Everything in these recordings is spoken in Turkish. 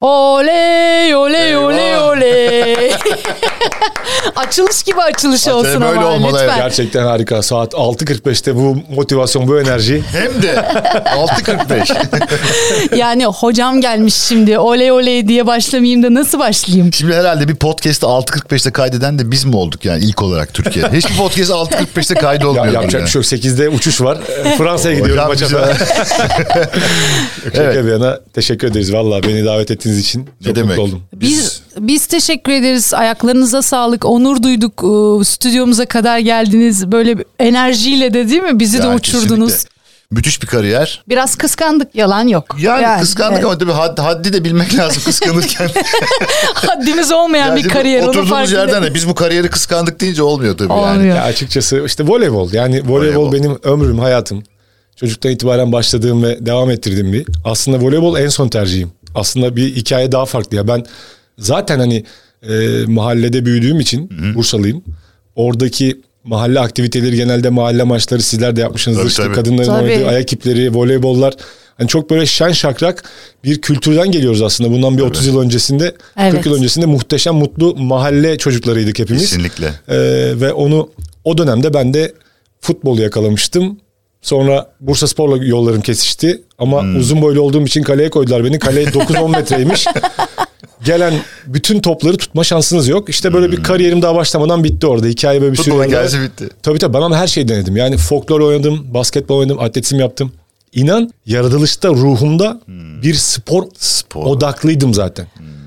Oley oley oley oley. Açılış gibi açılış Tabii olsun böyle ama olmalı, evet. lütfen. Gerçekten harika. Saat 6.45'te bu motivasyon, bu enerji. Hem de 6.45. Yani hocam gelmiş şimdi oley oley diye başlamayayım da nasıl başlayayım? Şimdi herhalde bir podcast'ı 6.45'te kaydeden de biz mi olduk yani ilk olarak Türkiye'de? Hiçbir podcast 6.45'te Ya, kaydolmuyor. yapacak bir şey yok. 8'de uçuş var. Ee, Fransa'ya gidiyorum Hocam maça. bize- Şaka bir yana teşekkür ederiz. Valla beni davet ettiğiniz için çok demek? mutlu oldum. Biz biz teşekkür ederiz. Ayaklarınıza sağlık. Onur duyduk. Ee, Stüdyomuza kadar geldiniz. Böyle bir enerjiyle de değil mi? Bizi de Yani uçurdunuz. kesinlikle. Müthiş bir kariyer. Biraz kıskandık. Yalan yok. Yani, kıskandık evet. ama tabii had, haddi de bilmek lazım kıskanırken. haddimiz olmayan Yani bir kariyer. Oturduğumuz yerden de biz bu kariyeri kıskandık deyince olmuyor tabii yani. Olmuyor. Ya açıkçası işte voleybol. Yani voleybol, Voleybol. benim ömrüm, hayatım. Çocuktan itibaren başladığım ve devam ettirdiğim bir. Aslında voleybol en son tercihim. Aslında bir hikaye daha farklı. Ya ben zaten hani e, mahallede büyüdüğüm için Bursalıyım. Oradaki mahalle aktiviteleri genelde mahalle maçları sizler de yapmışsınızdır. Tabii, İşte tabii. kadınların Tabii. oynadığı ayak ipleri, voleybollar. Hani çok böyle şen şakrak bir kültürden geliyoruz aslında. Bundan bir 30 yıl öncesinde, Evet. 40 yıl öncesinde muhteşem mutlu mahalle çocuklarıydık hepimiz. Kesinlikle. Ee, ve onu o dönemde ben de futbolu yakalamıştım. Sonra Bursa Spor'la yollarım kesişti. Ama Hmm. uzun boylu olduğum için kaleye koydular beni. Kale 9-10 metreymiş. Gelen bütün topları tutma şansınız yok. İşte böyle bir kariyerim daha başlamadan bitti orada. Hikaye böyle bir Futbol sürü hikayesi bitti. Tabii tabii ben ama her şeyi denedim. Yani folklor oynadım, basketbol oynadım, atletizm yaptım. İnan yaratılışta ruhumda bir spor, Spor. odaklıydım zaten.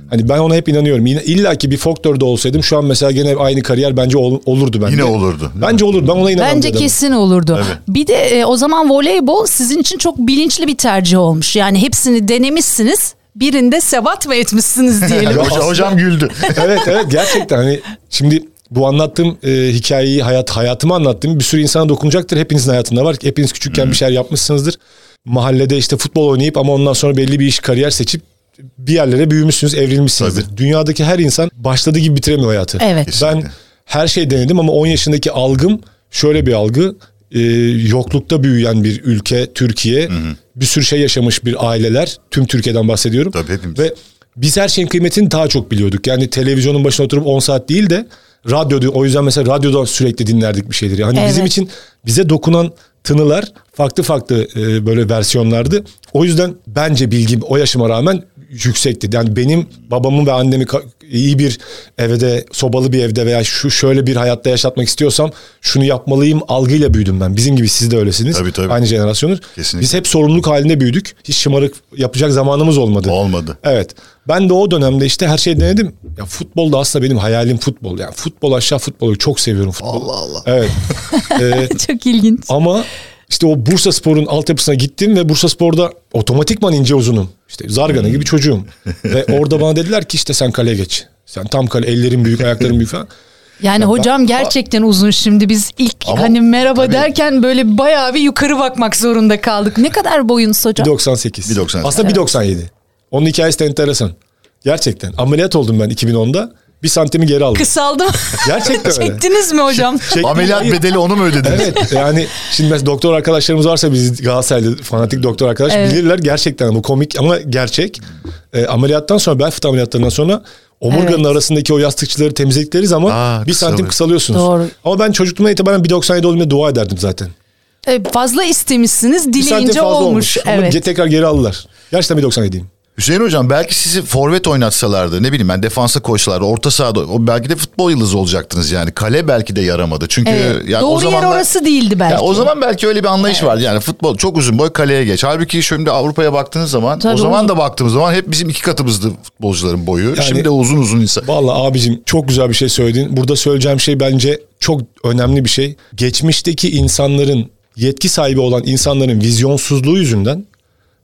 Hani ben ona hep inanıyorum. Yine illa ki bir folklorda olsaydım şu an mesela gene aynı kariyer bence ol- olurdu bende. Yine olurdu. Bence olurdu. Ben ona inanıyorum. Bence kesin olurdu. Bir de e, o zaman voleybol sizin için çok bilinçli bir tercih olmuş. Yani hepsini denemişsiniz. Birinde sebat mı etmişsiniz diyelim. Hoca, hocam güldü. evet evet gerçekten hani şimdi bu anlattığım e, hikayeyi hayat hayatımı anlattığım bir sürü insana dokunacaktır. Hepinizin hayatında var. Hepiniz küçükken bir şeyler yapmışsınızdır. Mahallede işte futbol oynayıp ama ondan sonra belli bir iş kariyer seçip bir yerlere büyümüşsünüz, evrilmişsinizdir. Dünyadaki her insan başladığı gibi bitiremiyor hayatı. Evet. Ben Kesinlikle. her şey denedim ama 10 yaşındaki algım şöyle bir algı. E, yoklukta büyüyen bir ülke Türkiye. Bir sürü şey yaşamış bir aileler. Tüm Türkiye'den bahsediyorum. Tabii hepimiz. Ve biz her şeyin kıymetini daha çok biliyorduk. Yani televizyonun başına oturup 10 saat değil de radyoda o yüzden mesela radyoda sürekli dinlerdik bir şeyleri. Hani bizim Evet. için bize dokunan tınılar farklı farklı e, böyle versiyonlardı. O yüzden bence bilgim o yaşıma rağmen yüksekti. Yani benim babamın ve annemi iyi bir evde, sobalı bir evde veya şu şöyle bir hayatta yaşatmak istiyorsam şunu yapmalıyım algıyla büyüdüm ben. Bizim gibi siz de öylesiniz. Tabii, tabii. Aynı jenerasyonuz. Kesinlikle. Biz hep sorumluluk halinde büyüdük. Hiç şımarık yapacak zamanımız olmadı. Olmadı. Evet. Ben de o dönemde işte her şeyi denedim. Ya futbol da aslında benim hayalim futbol. Yani futbol aşağı futbolu çok seviyorum futbolu. Allah Allah. Evet. Ee, Çok ilginç. ama işte o Bursa Spor'un altyapısına gittim ve Bursa Spor'da otomatikman ince uzunum. İşte zargana gibi çocuğum. ve orada bana dediler ki işte sen kaleye geç. Sen tam kale ellerin büyük ayakların büyük falan. Yani hocam gerçekten uzun şimdi biz ilk Ama hani merhaba tabii. derken böyle bayağı bir yukarı bakmak zorunda kaldık. Ne kadar boyunuz hocam? 1.98. 1.98. Aslında 1.97. Onun hikayesi de enteresan. Gerçekten. Ameliyat oldum ben 2010'da. Bir santimi geri aldım. Kısaldım. Gerçekten öyle. Çektiniz mi hocam? Çek- Ameliyat bedeli onu mu ödediniz? Evet yani şimdi mesela doktor arkadaşlarımız varsa biz Galatasaraylı fanatik doktor arkadaş Evet. bilirler gerçekten bu komik ama gerçek. E, ameliyattan sonra bel fıtığı ameliyatlarından sonra omurganın Evet. arasındaki o yastıkçıları temizledikleri zaman Aa, bir santim kısalıyor. kısalıyorsunuz. Doğru. Ama ben çocukluğumdan itibaren 1.97 olduğumda dua ederdim zaten. E, fazla istemişsiniz Bir santim dileyince fazla olmuş. Ama Evet. ge- tekrar geri aldılar. Gerçekten 1.97'yim. Hüseyin hocam belki sizi forvet oynatsalardı ne bileyim ben defansa koysalardı orta sahada o belki de futbol yıldızı olacaktınız yani. Kale belki de yaramadı. Çünkü Evet. yani Doğru o zamanlar, yer orası değildi belki. Ya o zaman belki öyle bir anlayış vardı. Yani futbol çok uzun boy kaleye geç. Halbuki şimdi Avrupa'ya baktığınız zaman Tabii o zaman da baktığımız zaman hep bizim iki katımızdı futbolcuların boyu. Yani- şimdi de uzun uzun insan. Vallahi abicim çok güzel bir şey söyledin. Burada söyleyeceğim şey bence çok önemli bir şey. Geçmişteki insanların yetki sahibi olan insanların vizyonsuzluğu yüzünden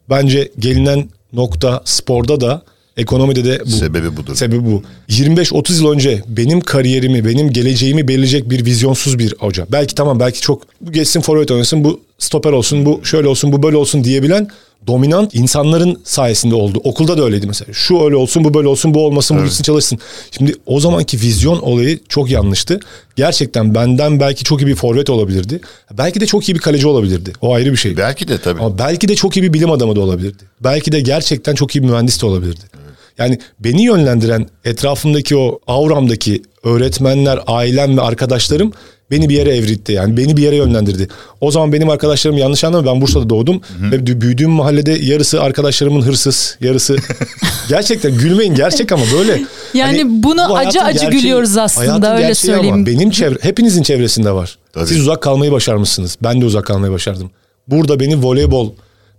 bence gelinen nokta sporda da ekonomide de bu. Sebebi budur. Sebebi bu. 25-30 yıl önce benim kariyerimi, benim geleceğimi belirleyecek bir vizyonsuz bir hoca. Belki tamam belki çok bu geçsin forvet oynasın, bu stoper olsun, bu şöyle olsun, bu böyle olsun diyebilen dominant insanların sayesinde oldu. Okulda da öyleydi mesela. Şu öyle olsun, bu böyle olsun, bu olmasın, bu gitsin çalışsın. Şimdi o zamanki vizyon olayı çok yanlıştı. Gerçekten benden belki çok iyi bir forvet olabilirdi. Belki de çok iyi bir kaleci olabilirdi. O ayrı bir şey. Belki de tabii. Ama belki de çok iyi bir bilim adamı da olabilirdi. Belki de gerçekten çok iyi bir mühendis de olabilirdi. Yani beni yönlendiren etrafımdaki o auramdaki öğretmenler, ailem ve arkadaşlarım beni bir yere evritti. Yani beni bir yere yönlendirdi. O zaman benim arkadaşlarım yanlış anlama ben Bursa'da doğdum. Ve büyüdüğüm mahallede yarısı arkadaşlarımın hırsız, yarısı... gerçekten gülmeyin gerçek ama böyle. Yani bunu bu acı acı gerçeği- gülüyoruz aslında, öyle gerçeği ama söyleyeyim. benim çevre, hepinizin çevresinde var. Tabii. Siz uzak kalmayı başarmışsınız. Ben de uzak kalmayı başardım. Burada beni voleybol,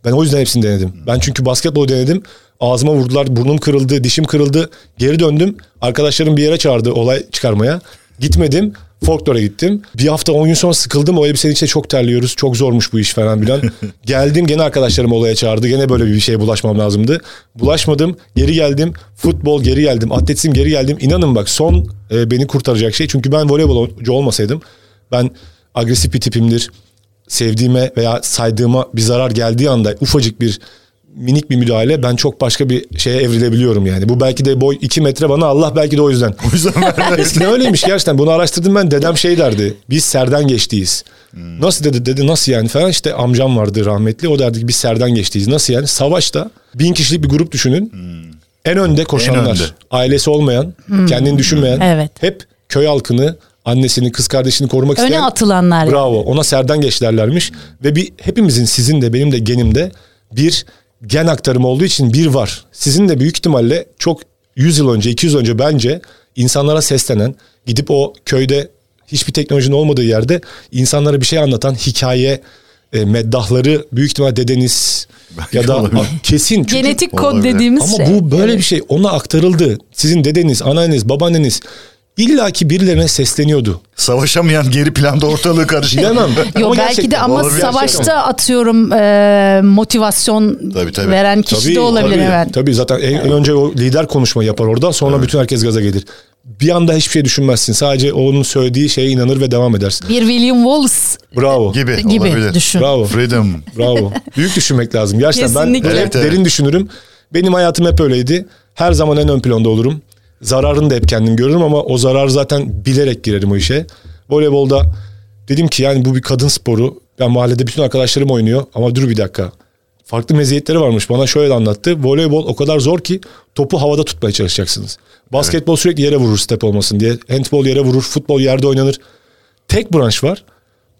ben o yüzden hepsini denedim. Ben çünkü basketbol denedim. Ağzıma vurdular, burnum kırıldı, dişim kırıldı. Geri döndüm. Arkadaşlarım bir yere çağırdı olay çıkarmaya. Gitmedim. Folklore gittim. Bir hafta 10 gün sonra sıkıldım. O elbisenin içinde çok terliyoruz. Çok zormuş bu iş falan filan. geldim gene arkadaşlarım olaya çağırdı. Gene böyle bir şeye bulaşmam lazımdı. Bulaşmadım. Geri geldim. Futbol geri geldim. Atletizm geri geldim. İnanın bak son e, beni kurtaracak şey. Çünkü ben voleybolcu olmasaydım ben agresif bir tipimdir. Sevdiğime veya saydığıma bir zarar geldiği anda ufacık bir minik bir müdahale ben çok başka bir şeye evrilebiliyorum yani. Bu belki de boy 2 metre bana Allah belki de o yüzden. O yüzden Eskiden öyleymiş gerçekten. Bunu araştırdım ben. Dedem şey derdi. Biz serden geçtiyiz. Hmm. Nasıl dedi dedi nasıl yani falan işte amcam vardı rahmetli. O derdi ki biz serden geçtiyiz. Nasıl yani? Savaşta bin kişilik bir grup düşünün. En önde koşanlar. Hmm. önde. Ailesi olmayan, kendini düşünmeyen. Evet. Hep köy halkını, annesini, kız kardeşini korumak Öne isteyen. atılanlar. yani. Bravo. Ona serden geç derlermiş. Ve bir hepimizin sizin de benim de genimde bir gen aktarımı olduğu için bir var. Sizin de büyük ihtimalle çok 100 yıl önce 200 yıl önce bence insanlara seslenen gidip o köyde hiçbir teknolojinin olmadığı yerde insanlara bir şey anlatan hikaye e, meddahları büyük ihtimal dedeniz ya da olabilir. kesin. Çünkü- Genetik kod Olabilir. dediğimiz ama şey. bu böyle bir şey ona aktarıldı. Sizin dedeniz, anneanneniz, babaanneniz illaki birilerine sesleniyordu. Savaşamayan geri planda ortalığı karıştırıyor. Bilemem. Yo, Ama belki gerçekten de ama olabilir. savaşta atıyorum e, motivasyon Tabii, tabii. veren kişi de olabilir tabii, evet. Tabii zaten en, en önce o lider konuşma yapar orada sonra bütün herkes gaza gelir. Bir anda hiçbir şey düşünmezsin. Sadece onun söylediği şeye inanır ve devam edersin. Bir William Wallace Bravo. gibi, gibi olabilir. düşün. Bravo. Freedom. Bravo. Büyük düşünmek lazım. Gerçekten Kesinlikle. ben hep Evet, evet. derin düşünürüm. Benim hayatım hep öyleydi. Her zaman en ön planda olurum. Zararını da hep kendim görürüm ama o zarar zaten bilerek girerim o işe. Voleybolda dedim ki yani bu bir kadın sporu. Ben mahallede bütün arkadaşlarım oynuyor ama dur bir dakika. Farklı meziyetleri varmış. Bana şöyle anlattı. Voleybol o kadar zor ki topu havada tutmaya çalışacaksınız. Basketbol sürekli yere vurur step olmasın diye. Handball yere vurur, futbol yerde oynanır. Tek branş var.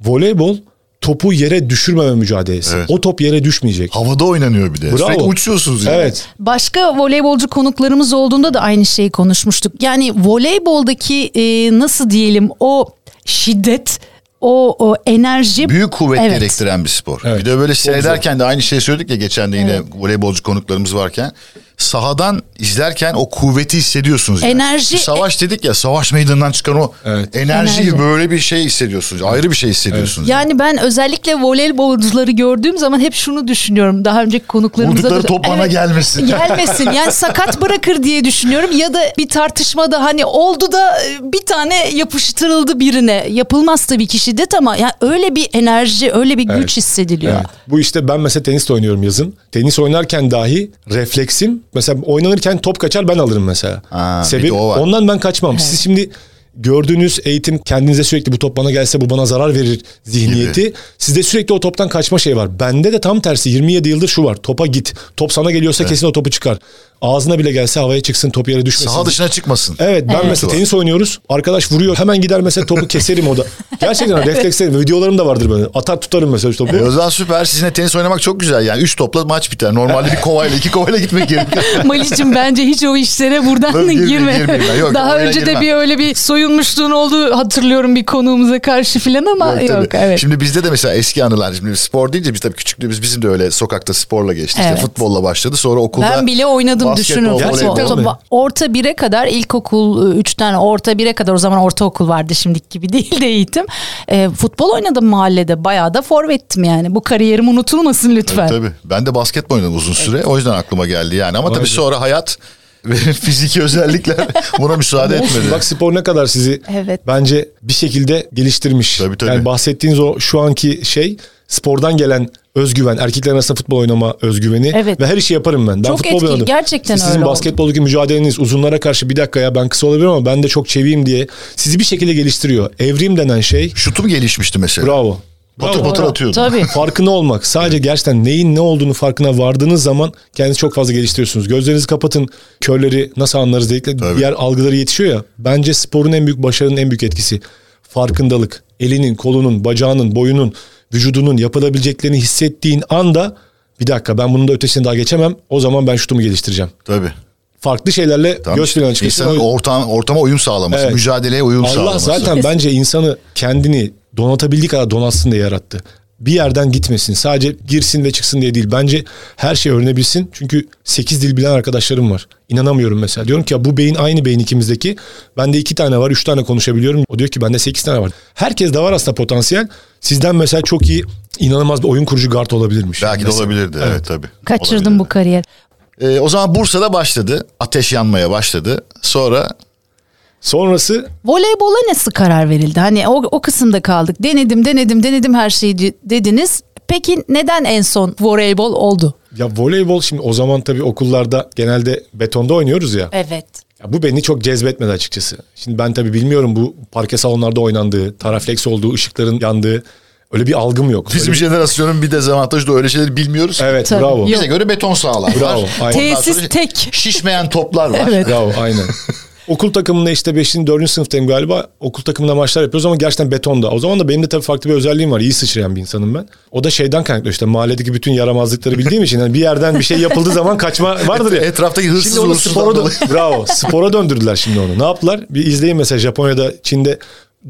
Voleybol topu yere düşürmeme mücadelesi. Evet. O top yere düşmeyecek. Havada oynanıyor bir de. Bravo. Sürekli uçuyorsunuz yani. Evet. Başka voleybolcu konuklarımız olduğunda da aynı şeyi konuşmuştuk. Yani voleyboldaki e, nasıl diyelim o şiddet, o, o enerji Büyük kuvvet Evet. gerektiren bir spor. Evet. Bir de böyle seyrederken de aynı şeyi söyledik ya geçen de yine voleybolcu konuklarımız varken. Sahadan izlerken o kuvveti hissediyorsunuz. Yani. Enerji- Bir Savaş dedik ya savaş meydanından çıkan o Evet. enerjiyi Enerji. böyle bir şey hissediyorsunuz. Ayrı bir şey hissediyorsunuz. Yani ben özellikle voleybolcuları gördüğüm zaman hep şunu düşünüyorum. Daha önceki konuklarımıza Vurdukları da... top bana gelmesin. Gelmesin yani sakat bırakır diye düşünüyorum ya da bir tartışmada hani oldu da e, bir tane yapıştırıldı birine yapılmaz tabii ki şiddet ama yani öyle bir enerji öyle bir güç Evet. hissediliyor. Evet. Bu işte ben mesela tenis de oynuyorum yazın. Tenis oynarken dahi refleksim mesela oynanırken top kaçar ben alırım mesela. Ha, Sebep ondan ben kaçmam. Siz şimdi gördüğünüz eğitim kendinize sürekli bu top bana gelse bu bana zarar verir zihniyeti. Sizde sürekli o toptan kaçma şey var. Bende de tam tersi 27 yıldır şu var. Topa git. Top sana geliyorsa kesin o topu çıkar. Ağzına bile gelse havaya çıksın top yere düşmesin. Saha dışına çıkmasın. Evet ben mesela Var. tenis oynuyoruz. Arkadaş vuruyor. Hemen gider mesela topu keserim o da. Gerçekten reflekslerim. Videolarım da vardır böyle. Atar tutarım mesela topu. E o zaman süper. Sizinle tenis oynamak çok güzel. Yani üç topla maç biter. Normalde bir kovayla iki kovayla gitmek gerekiyor. Maliç'im bence hiç o işlere buradan girme, girme. ben. Yok, Daha önce de girmem. bir öyle bir soyunmuşluğun olduğu hatırlıyorum bir konuğumuza karşı filan ama yok, Yok, tabii. evet. Şimdi bizde de mesela eski anılar. Şimdi spor deyince biz tabii küçüklüğümüz bizim de öyle sokakta sporla geçti. İşte Evet. futbolla başladı. Sonra okulda Ben bile oynadım düşünün. Futbol. Orta bire kadar ilkokul 3 tane orta bire kadar o zaman ortaokul vardı şimdiki gibi değil de eğitim. E, futbol oynadım mahallede bayağı da forvettim yani. Bu kariyerim unutulmasın lütfen. Tabii. Ben de basketbol oynadım uzun süre. O yüzden aklıma geldi yani. Ama tabii be. sonra hayat fiziki özellikler buna müsaade etmedi. Bak spor ne kadar sizi Evet. bence bir şekilde geliştirmiş. Tabii, tabii. Yani bahsettiğiniz o şu anki şey spordan gelen özgüven, erkekler arasında futbol oynama özgüveni Evet. ve her işi yaparım ben. Ben Çok futbol etkili, oynadım. gerçekten Sizin öyle oldu. basketboldaki mücadeleniz uzunlara karşı bir dakika ya ben kısa olabilirim ama ben de çok çeviyim diye sizi bir şekilde geliştiriyor. Evrim denen şey Şutum gelişmişti mesela. bravo. Patır patır atıyordu. Tabii. farkında olmak. Sadece gerçekten neyin ne olduğunu farkına vardığınız zaman kendinizi çok fazla geliştiriyorsunuz. Gözlerinizi kapatın. Körleri nasıl anlarız dedikleri Tabii. diğer algıları yetişiyor ya. Bence sporun en büyük başarının en büyük etkisi farkındalık. Elinin, kolunun, bacağının, boyunun, vücudunun yapılabileceklerini hissettiğin anda bir dakika ben bunun da ötesine daha geçemem. O zaman ben şutumu geliştireceğim. Tabii. Farklı şeylerle Tamam. göz planı çıkıyorsun. İnsanın ortam, ortama uyum sağlaması, Evet. mücadeleye uyum Allah sağlaması. zaten bence insanı kendini donatabildiği kadar donatsın diye yarattı. Bir yerden gitmesin. Sadece girsin ve çıksın diye değil. Bence her şeyi öğrenebilsin. Çünkü 8 dil bilen arkadaşlarım var. İnanamıyorum mesela. Diyorum ki ya bu beyin aynı beyin ikimizdeki. Bende 2 tane var, 3 tane konuşabiliyorum. O diyor ki bende 8 tane var. Herkes de var aslında potansiyel. Sizden mesela çok iyi inanılmaz bir oyun kurucu guard olabilirmiş. Belki de Mesela. olabilirdi. Evet, tabii. Kaçırdım Olabilirdi. bu kariyer. Ee, o zaman Bursa'da başladı. Ateş yanmaya başladı. Sonra Sonrası Voleybola nasıl karar verildi? Hani o, o kısımda kaldık. Denedim, denedim, denedim her şeyi de- dediniz. Peki neden en son voleybol oldu? ya voleybol şimdi o zaman tabii okullarda genelde betonda oynuyoruz ya. Evet. Ya bu beni çok cezbetmedi açıkçası. Şimdi ben tabii bilmiyorum bu parke salonlarda oynandığı, taraflex olduğu, ışıkların yandığı öyle bir algım yok. bizim Öyle- jenerasyonun bir dezavantajı da öyle şeyleri bilmiyoruz. Evet Tabii, bravo. Bize göre beton sahalar Bravo, var. Tesis tek. Şişmeyen toplar var. Evet. Bravo aynen. Okul takımında işte 5. 4. sınıftayım galiba. Okul takımında maçlar yapıyoruz ama gerçekten betonda. O zaman da benim de tabii farklı bir özelliğim var. İyi sıçrayan bir insanım ben. O da şeyden kaynaklı işte mahalledeki bütün yaramazlıkları bildiğim için. Yani bir yerden bir şey yapıldığı zaman kaçma vardır ya. Etraftaki hırsız Şimdi onu spora, dö- bravo, spora döndürdüler şimdi onu. Ne yaptılar? Bir izleyin mesela Japonya'da, Çin'de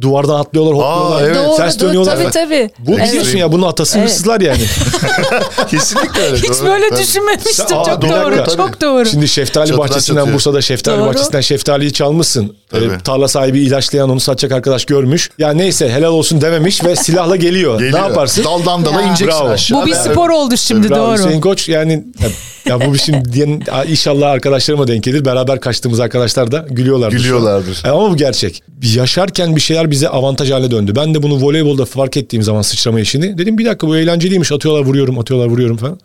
duvardan atlıyorlar, hopluyorlar. evet. Doğru, Ters doğru, dönüyorlar. tabii tabii. Bu Evet. biliyorsun ya bunun atası Evet. hırsızlar yani. Kesinlikle öyle. Hiç doğru. böyle Tabii. düşünmemiştim. Aa, çok bir doğru, dakika. çok doğru. Şimdi şeftali Çatıdan bahçesinden çatıya. Bursa'da şeftali Doğru. bahçesinden şeftaliyi çalmışsın. Ee, tarla sahibi ilaçlayan onu satacak arkadaş görmüş. Ya neyse helal olsun dememiş ve silahla geliyor. Geliyor. Ne yaparsın? Daldan dala Ya. ineceksin Bravo. aşağı. Bu bir spor oldu şimdi Bravo doğru. Hüseyin Koç yani ya, bu şimdi diyen, inşallah arkadaşlarıma denk gelir. Beraber kaçtığımız arkadaşlar da gülüyorlardır. Gülüyorlardır. Ama bu gerçek. Yaşarken bir şeyler bize avantaj haline döndü. Ben de bunu voleybolda fark ettiğim zaman sıçrama işini. Dedim bir dakika bu eğlenceliymiş. Atıyorlar vuruyorum atıyorlar vuruyorum falan.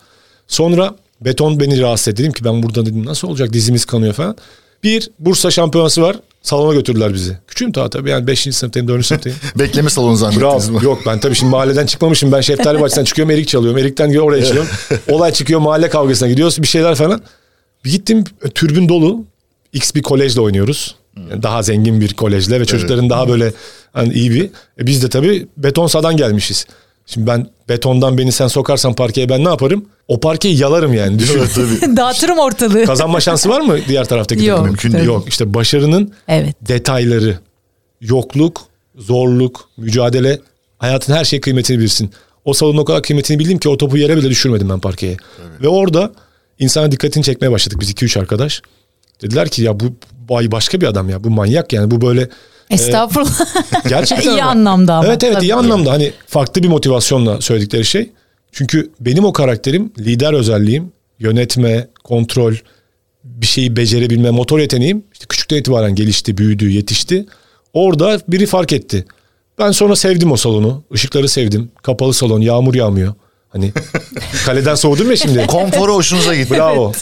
Sonra beton beni rahatsız etti. Dedim ki ben burada dedim nasıl olacak dizimiz kanıyor falan. Bir Bursa şampiyonası var. Salona götürdüler bizi. Küçüğüm daha tabii yani 5. sınıftayım 4. sınıftayım. Bekleme salonu zannettiniz mi? Yok ben tabii şimdi mahalleden çıkmamışım. Ben Şeftali Bahçesi'nden çıkıyorum erik çalıyorum. Erik'ten oraya çıkıyorum. Olay çıkıyor mahalle kavgasına gidiyoruz bir şeyler falan. Bir gittim türbün dolu. X bir kolejle oynuyoruz. Yani daha zengin bir kolejle ve çocukların daha böyle hani iyi bir. E biz de tabii beton sahadan gelmişiz. Şimdi ben betondan beni sen sokarsan parkeye ben ne yaparım? O parkeyi yalarım yani. Düşün. Evet tabii. Dağıtırım ortalığı. Kazanma şansı var mı diğer taraftaki Yok, takımın? Mümkün tabii. değil. Yok işte başarının Evet. detayları, yokluk, zorluk, mücadele, hayatın her şey kıymetini bilirsin. O salonun o kadar kıymetini bildim ki o topu yere bile düşürmedim ben parkeye. Ve orada insana dikkatini çekmeye başladık biz 2-3 arkadaş. Dediler ki ya bu bay başka bir adam ya bu manyak yani bu böyle Estağfurullah. gerçekten İyi ama. anlamda ama. Evet evet Tabii. iyi anlamda hani farklı bir motivasyonla söyledikleri şey. Çünkü benim o karakterim lider özelliğim yönetme, kontrol, bir şeyi becerebilme, motor yeteneğim işte küçükten itibaren gelişti, büyüdü, yetişti. Orada biri fark etti. Ben sonra sevdim o salonu. Işıkları sevdim. Kapalı salon, yağmur yağmıyor. Hani kaleden soğudum ya şimdi. Konforu hoşunuza gitti. Bravo.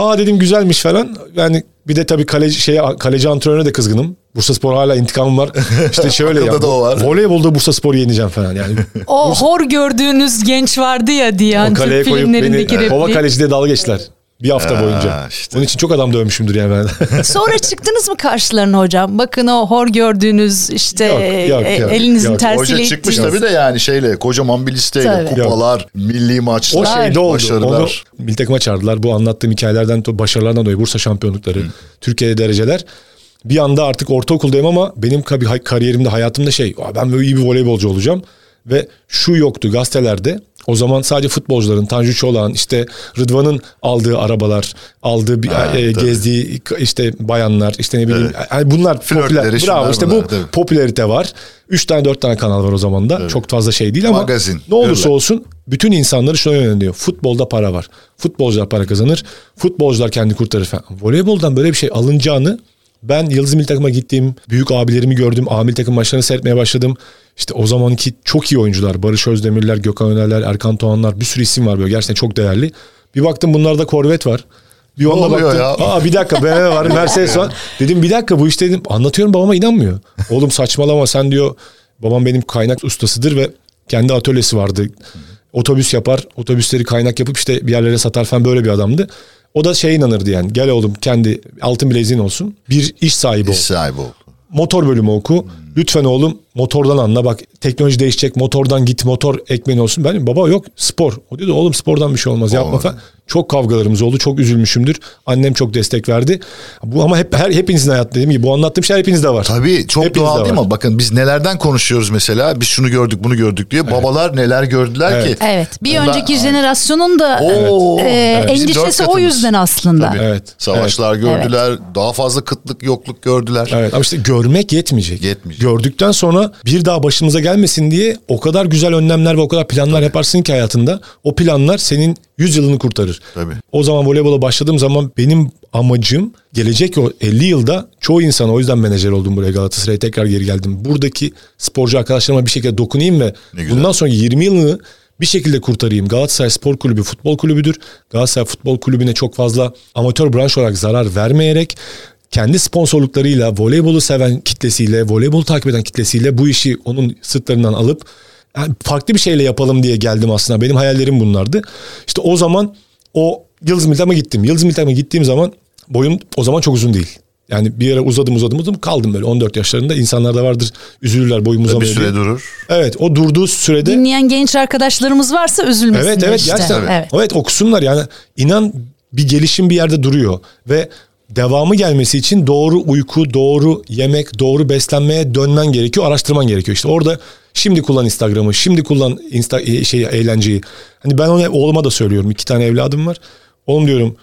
Aa dedim güzelmiş falan. Yani bir de tabii kaleci, şeye, kaleci antrenöre de kızgınım. Bursa Spor hala intikamım var. İşte şöyle ya. da o var. Voleybolda Bursa Spor'u yeneceğim falan yani. O hor gördüğünüz genç vardı ya diyen o kaleye Türk koyup filmlerindeki beni kova kaleci diye dalga geçtiler. Bir hafta Ha, boyunca. işte. Onun için çok adam dövmüşümdür yani ben. Sonra çıktınız mı karşılarına hocam? Bakın o hor gördüğünüz işte Yok, yok, e, yok, elinizin yok. tersiyle Hoca çıkmış tabii de yani şeyle kocaman bir listeyle Tabii. kupalar, milli o maçlar, şeyde oldu. başarılar. Onu milli takıma çağırdılar. Bu anlattığım hikayelerden, başarılardan dolayı Bursa şampiyonlukları, Türkiye'de dereceler. Bir anda artık ortaokuldayım ama benim kariyerimde, hayatımda şey, "Aa, ben böyle iyi bir voleybolcu olacağım. Ve şu yoktu gazetelerde. O zaman sadece futbolcuların, Tanju Çolak'ın, işte Rıdvan'ın aldığı arabalar, aldığı, Ha, e, tabii. gezdiği işte bayanlar, işte ne bileyim. yani bunlar Flörtleri, popüler. Bravo işte bunlar, bu tabii. popülerite var. Üç tane dört tane kanal var o zaman da. Çok fazla şey değil ama Magazin, ne olursa öyle. olsun bütün insanları şuna yöneliyor. Futbolda para var. Futbolcular para kazanır. Futbolcular kendi kurtarır falan. Voleyboldan böyle bir şey alınacağını ben Yıldız Milli Takım'a gittiğim büyük abilerimi gördüm. A Milli Takım maçlarını seyretmeye başladım. İşte o zamanki çok iyi oyuncular. Barış Özdemirler, Gökhan Önerler, Erkan Doğanlar bir sürü isim var böyle. Gerçekten çok değerli. Bir baktım bunlarda korvet var. Bir oluyor baktım. ya? Aa bir dakika BMW var, Mercedes var. Dedim bir dakika bu işte dedim. Anlatıyorum babama inanmıyor. Oğlum saçmalama sen diyor. Babam benim kaynak ustasıdır ve Kendi atölyesi vardı. Otobüs yapar, otobüsleri kaynak yapıp işte bir yerlere satar falan böyle bir adamdı. O da şey inanırdı yani. Gel oğlum kendi altın bileziğin olsun. Bir iş sahibi ol. İş sahibi ol. Motor bölümü oku. Lütfen oğlum motordan anla. Bak teknoloji değişecek. Motordan git. Motor ekmeğin olsun. Ben baba yok spor. O dedi oğlum spordan bir şey olmaz. Yapma falan. Çok kavgalarımız oldu. Çok üzülmüşümdür. Annem çok destek verdi. Bu ama hep her hepinizin hayatta dediğim gibi bu anlattığım şeyler hepinizde var. Tabii çok Hepinizde doğal değil var. mi? Bakın biz nelerden konuşuyoruz mesela. Biz şunu gördük bunu gördük diye. Babalar neler gördüler Evet. ki. Evet. Bir Ben- önceki jenerasyonun da Oo, e, evet. Endişesi o yüzden aslında. Tabii. Evet. Savaşlar gördüler. Daha fazla kıtlık yokluk gördüler. Evet ama işte görmek yetmeyecek. Yetmeyecek. Gördükten sonra bir daha başımıza gelmesin diye o kadar güzel önlemler ve o kadar planlar yaparsın ki hayatında. O planlar senin 100 yılını kurtarır. Tabii. O zaman voleybola başladığım zaman benim amacım gelecek o 50 yılda çoğu insan o yüzden menajer oldum buraya Galatasaray'a tekrar geri geldim. Buradaki sporcu arkadaşlarıma bir şekilde dokunayım ve bundan sonra 20 yılını bir şekilde kurtarayım. Galatasaray Spor Kulübü futbol kulübüdür. Galatasaray Futbol Kulübü'ne çok fazla amatör branş olarak zarar vermeyerek kendi sponsorluklarıyla, voleybolu seven kitlesiyle, voleybolu takip eden kitlesiyle bu işi onun sırtlarından alıp yani farklı bir şeyle yapalım diye geldim aslında. Benim hayallerim bunlardı. İşte o zaman o Yıldız Miltam'a gittim. Yıldız Miltam'a gittiğim zaman boyum o zaman çok uzun değil. Yani bir yere uzadım uzadım uzadım kaldım böyle 14 yaşlarında. İnsanlar da vardır üzülürler boyum Bir uzamıyor diye. süre durur. Evet o durduğu sürede Dinleyen genç arkadaşlarımız varsa üzülmesinler Evet evet işte. gerçekten. Evet. Evet. okusunlar yani inan bir gelişim bir yerde duruyor ve devamı gelmesi için doğru uyku, doğru yemek, doğru beslenmeye dönmen gerekiyor, araştırman gerekiyor. İşte orada şimdi kullan Instagram'ı, şimdi kullan insta şey eğlenceyi. Hani ben onu oğluma da söylüyorum. iki tane evladım var. Oğlum diyorum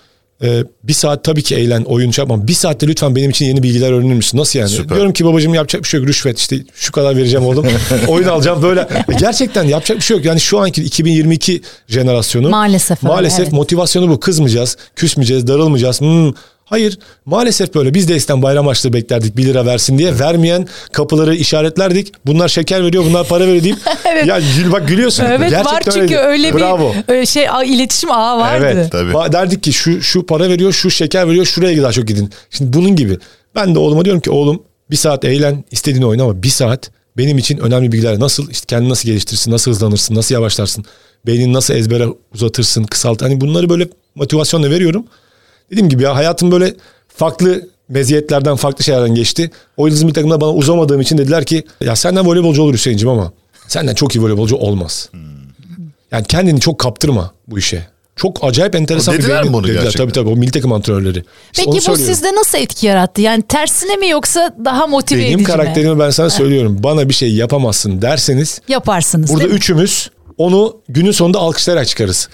e, bir saat tabii ki eğlen, oyun şey yapma. Bir saatte lütfen benim için yeni bilgiler öğrenir misin? Nasıl yani? Süper. Diyorum ki babacığım yapacak bir şey yok. Rüşvet işte şu kadar vereceğim oğlum. oyun alacağım böyle. E, gerçekten yapacak bir şey yok. Yani şu anki 2022 jenerasyonu Maalesef öyle, maalesef evet. motivasyonu bu. Kızmayacağız, küsmeyeceğiz, darılmayacağız. Hmm, Hayır maalesef böyle biz de eskiden bayram açlığı beklerdik 1 lira versin diye vermeyen kapıları işaretlerdik. Bunlar şeker veriyor bunlar para veriyor deyip Evet. ya gül bak gülüyorsun. Evet Gerçekten var çünkü öyle Bravo. bir e, şey iletişim ağı vardı. Evet. Tabii. Derdik ki şu şu para veriyor, şu şeker veriyor, şuraya daha çok gidin. Şimdi bunun gibi. Ben de oğluma diyorum ki oğlum bir saat eğlen, istediğini oyna ama bir saat benim için önemli bilgiler. Nasıl işte kendini nasıl geliştirirsin, nasıl hızlanırsın, nasıl yavaşlarsın, beynini nasıl ezbere uzatırsın, kısalt. Hani bunları böyle motivasyonla veriyorum. Dediğim gibi ya hayatım böyle farklı meziyetlerden, farklı şeylerden geçti. O yıldız milli takımda bana uzamadığım için dediler ki ya senden voleybolcu olur Hüseyin'cim ama senden çok iyi voleybolcu olmaz. Yani kendini çok kaptırma bu işe. Çok acayip enteresan dediler bir mi bunu dediler. gerçekten? Tabii tabii o milli takım antrenörleri. İşte onu Peki bu söylüyorum. sizde nasıl etki yarattı? Yani tersine mi yoksa daha motive Benim edici mi? karakterimi ben sana söylüyorum. Bana bir şey yapamazsın derseniz Yaparsınız burada üçümüz onu günün sonunda alkışlayarak çıkarız.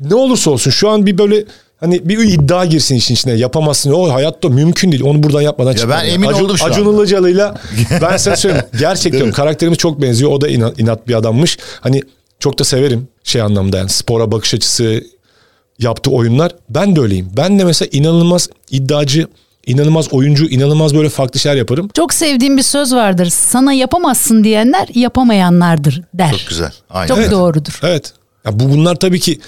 Ne olursa olsun şu an bir böyle hani bir iddia girsin işin içine yapamazsın. O hayatta mümkün değil. Onu buradan yapmadan çıkar. ben emin Acun, oldum şu Acun. Ilıcalı'yla ben sana söyleyeyim. Gerçekten karakterimiz çok benziyor. O da inat, inat bir adammış. Hani çok da severim şey anlamda yani spora bakış açısı yaptığı oyunlar. Ben de öyleyim. Ben de mesela inanılmaz iddiacı, inanılmaz oyuncu, inanılmaz böyle farklı şeyler yaparım. Çok sevdiğim bir söz vardır. Sana yapamazsın diyenler yapamayanlardır der. Çok güzel. Aynen. Çok Evet. doğrudur. Evet. Ya bu bunlar tabii ki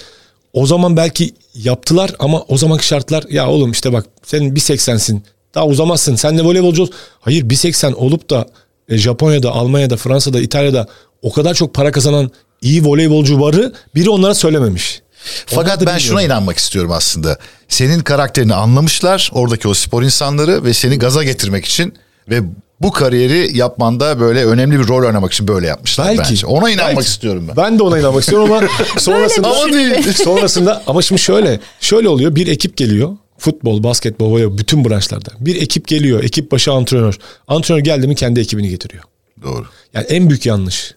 o zaman belki yaptılar ama o zamanki şartlar ya oğlum işte bak senin 1.80'sin. Daha uzamazsın. Sen de voleybolcu ol. Hayır 1.80 olup da e, Japonya'da, Almanya'da, Fransa'da, İtalya'da o kadar çok para kazanan iyi voleybolcu varı biri onlara söylememiş. Fakat ben şuna bilmiyor. inanmak istiyorum aslında. Senin karakterini anlamışlar oradaki o spor insanları ve seni gaza getirmek için ve bu kariyeri yapmanda böyle önemli bir rol oynamak için böyle yapmışlar Belki. bence. Ona inanmak Belki. istiyorum ben. Ben de ona inanmak istiyorum ama sonrasında Ama değil. sonrasında ama şimdi şöyle şöyle oluyor bir ekip geliyor futbol, basketbol, voleybol bütün branşlarda. Bir ekip geliyor, ekip başı antrenör. Antrenör geldi mi kendi ekibini getiriyor. Doğru. Yani en büyük yanlış.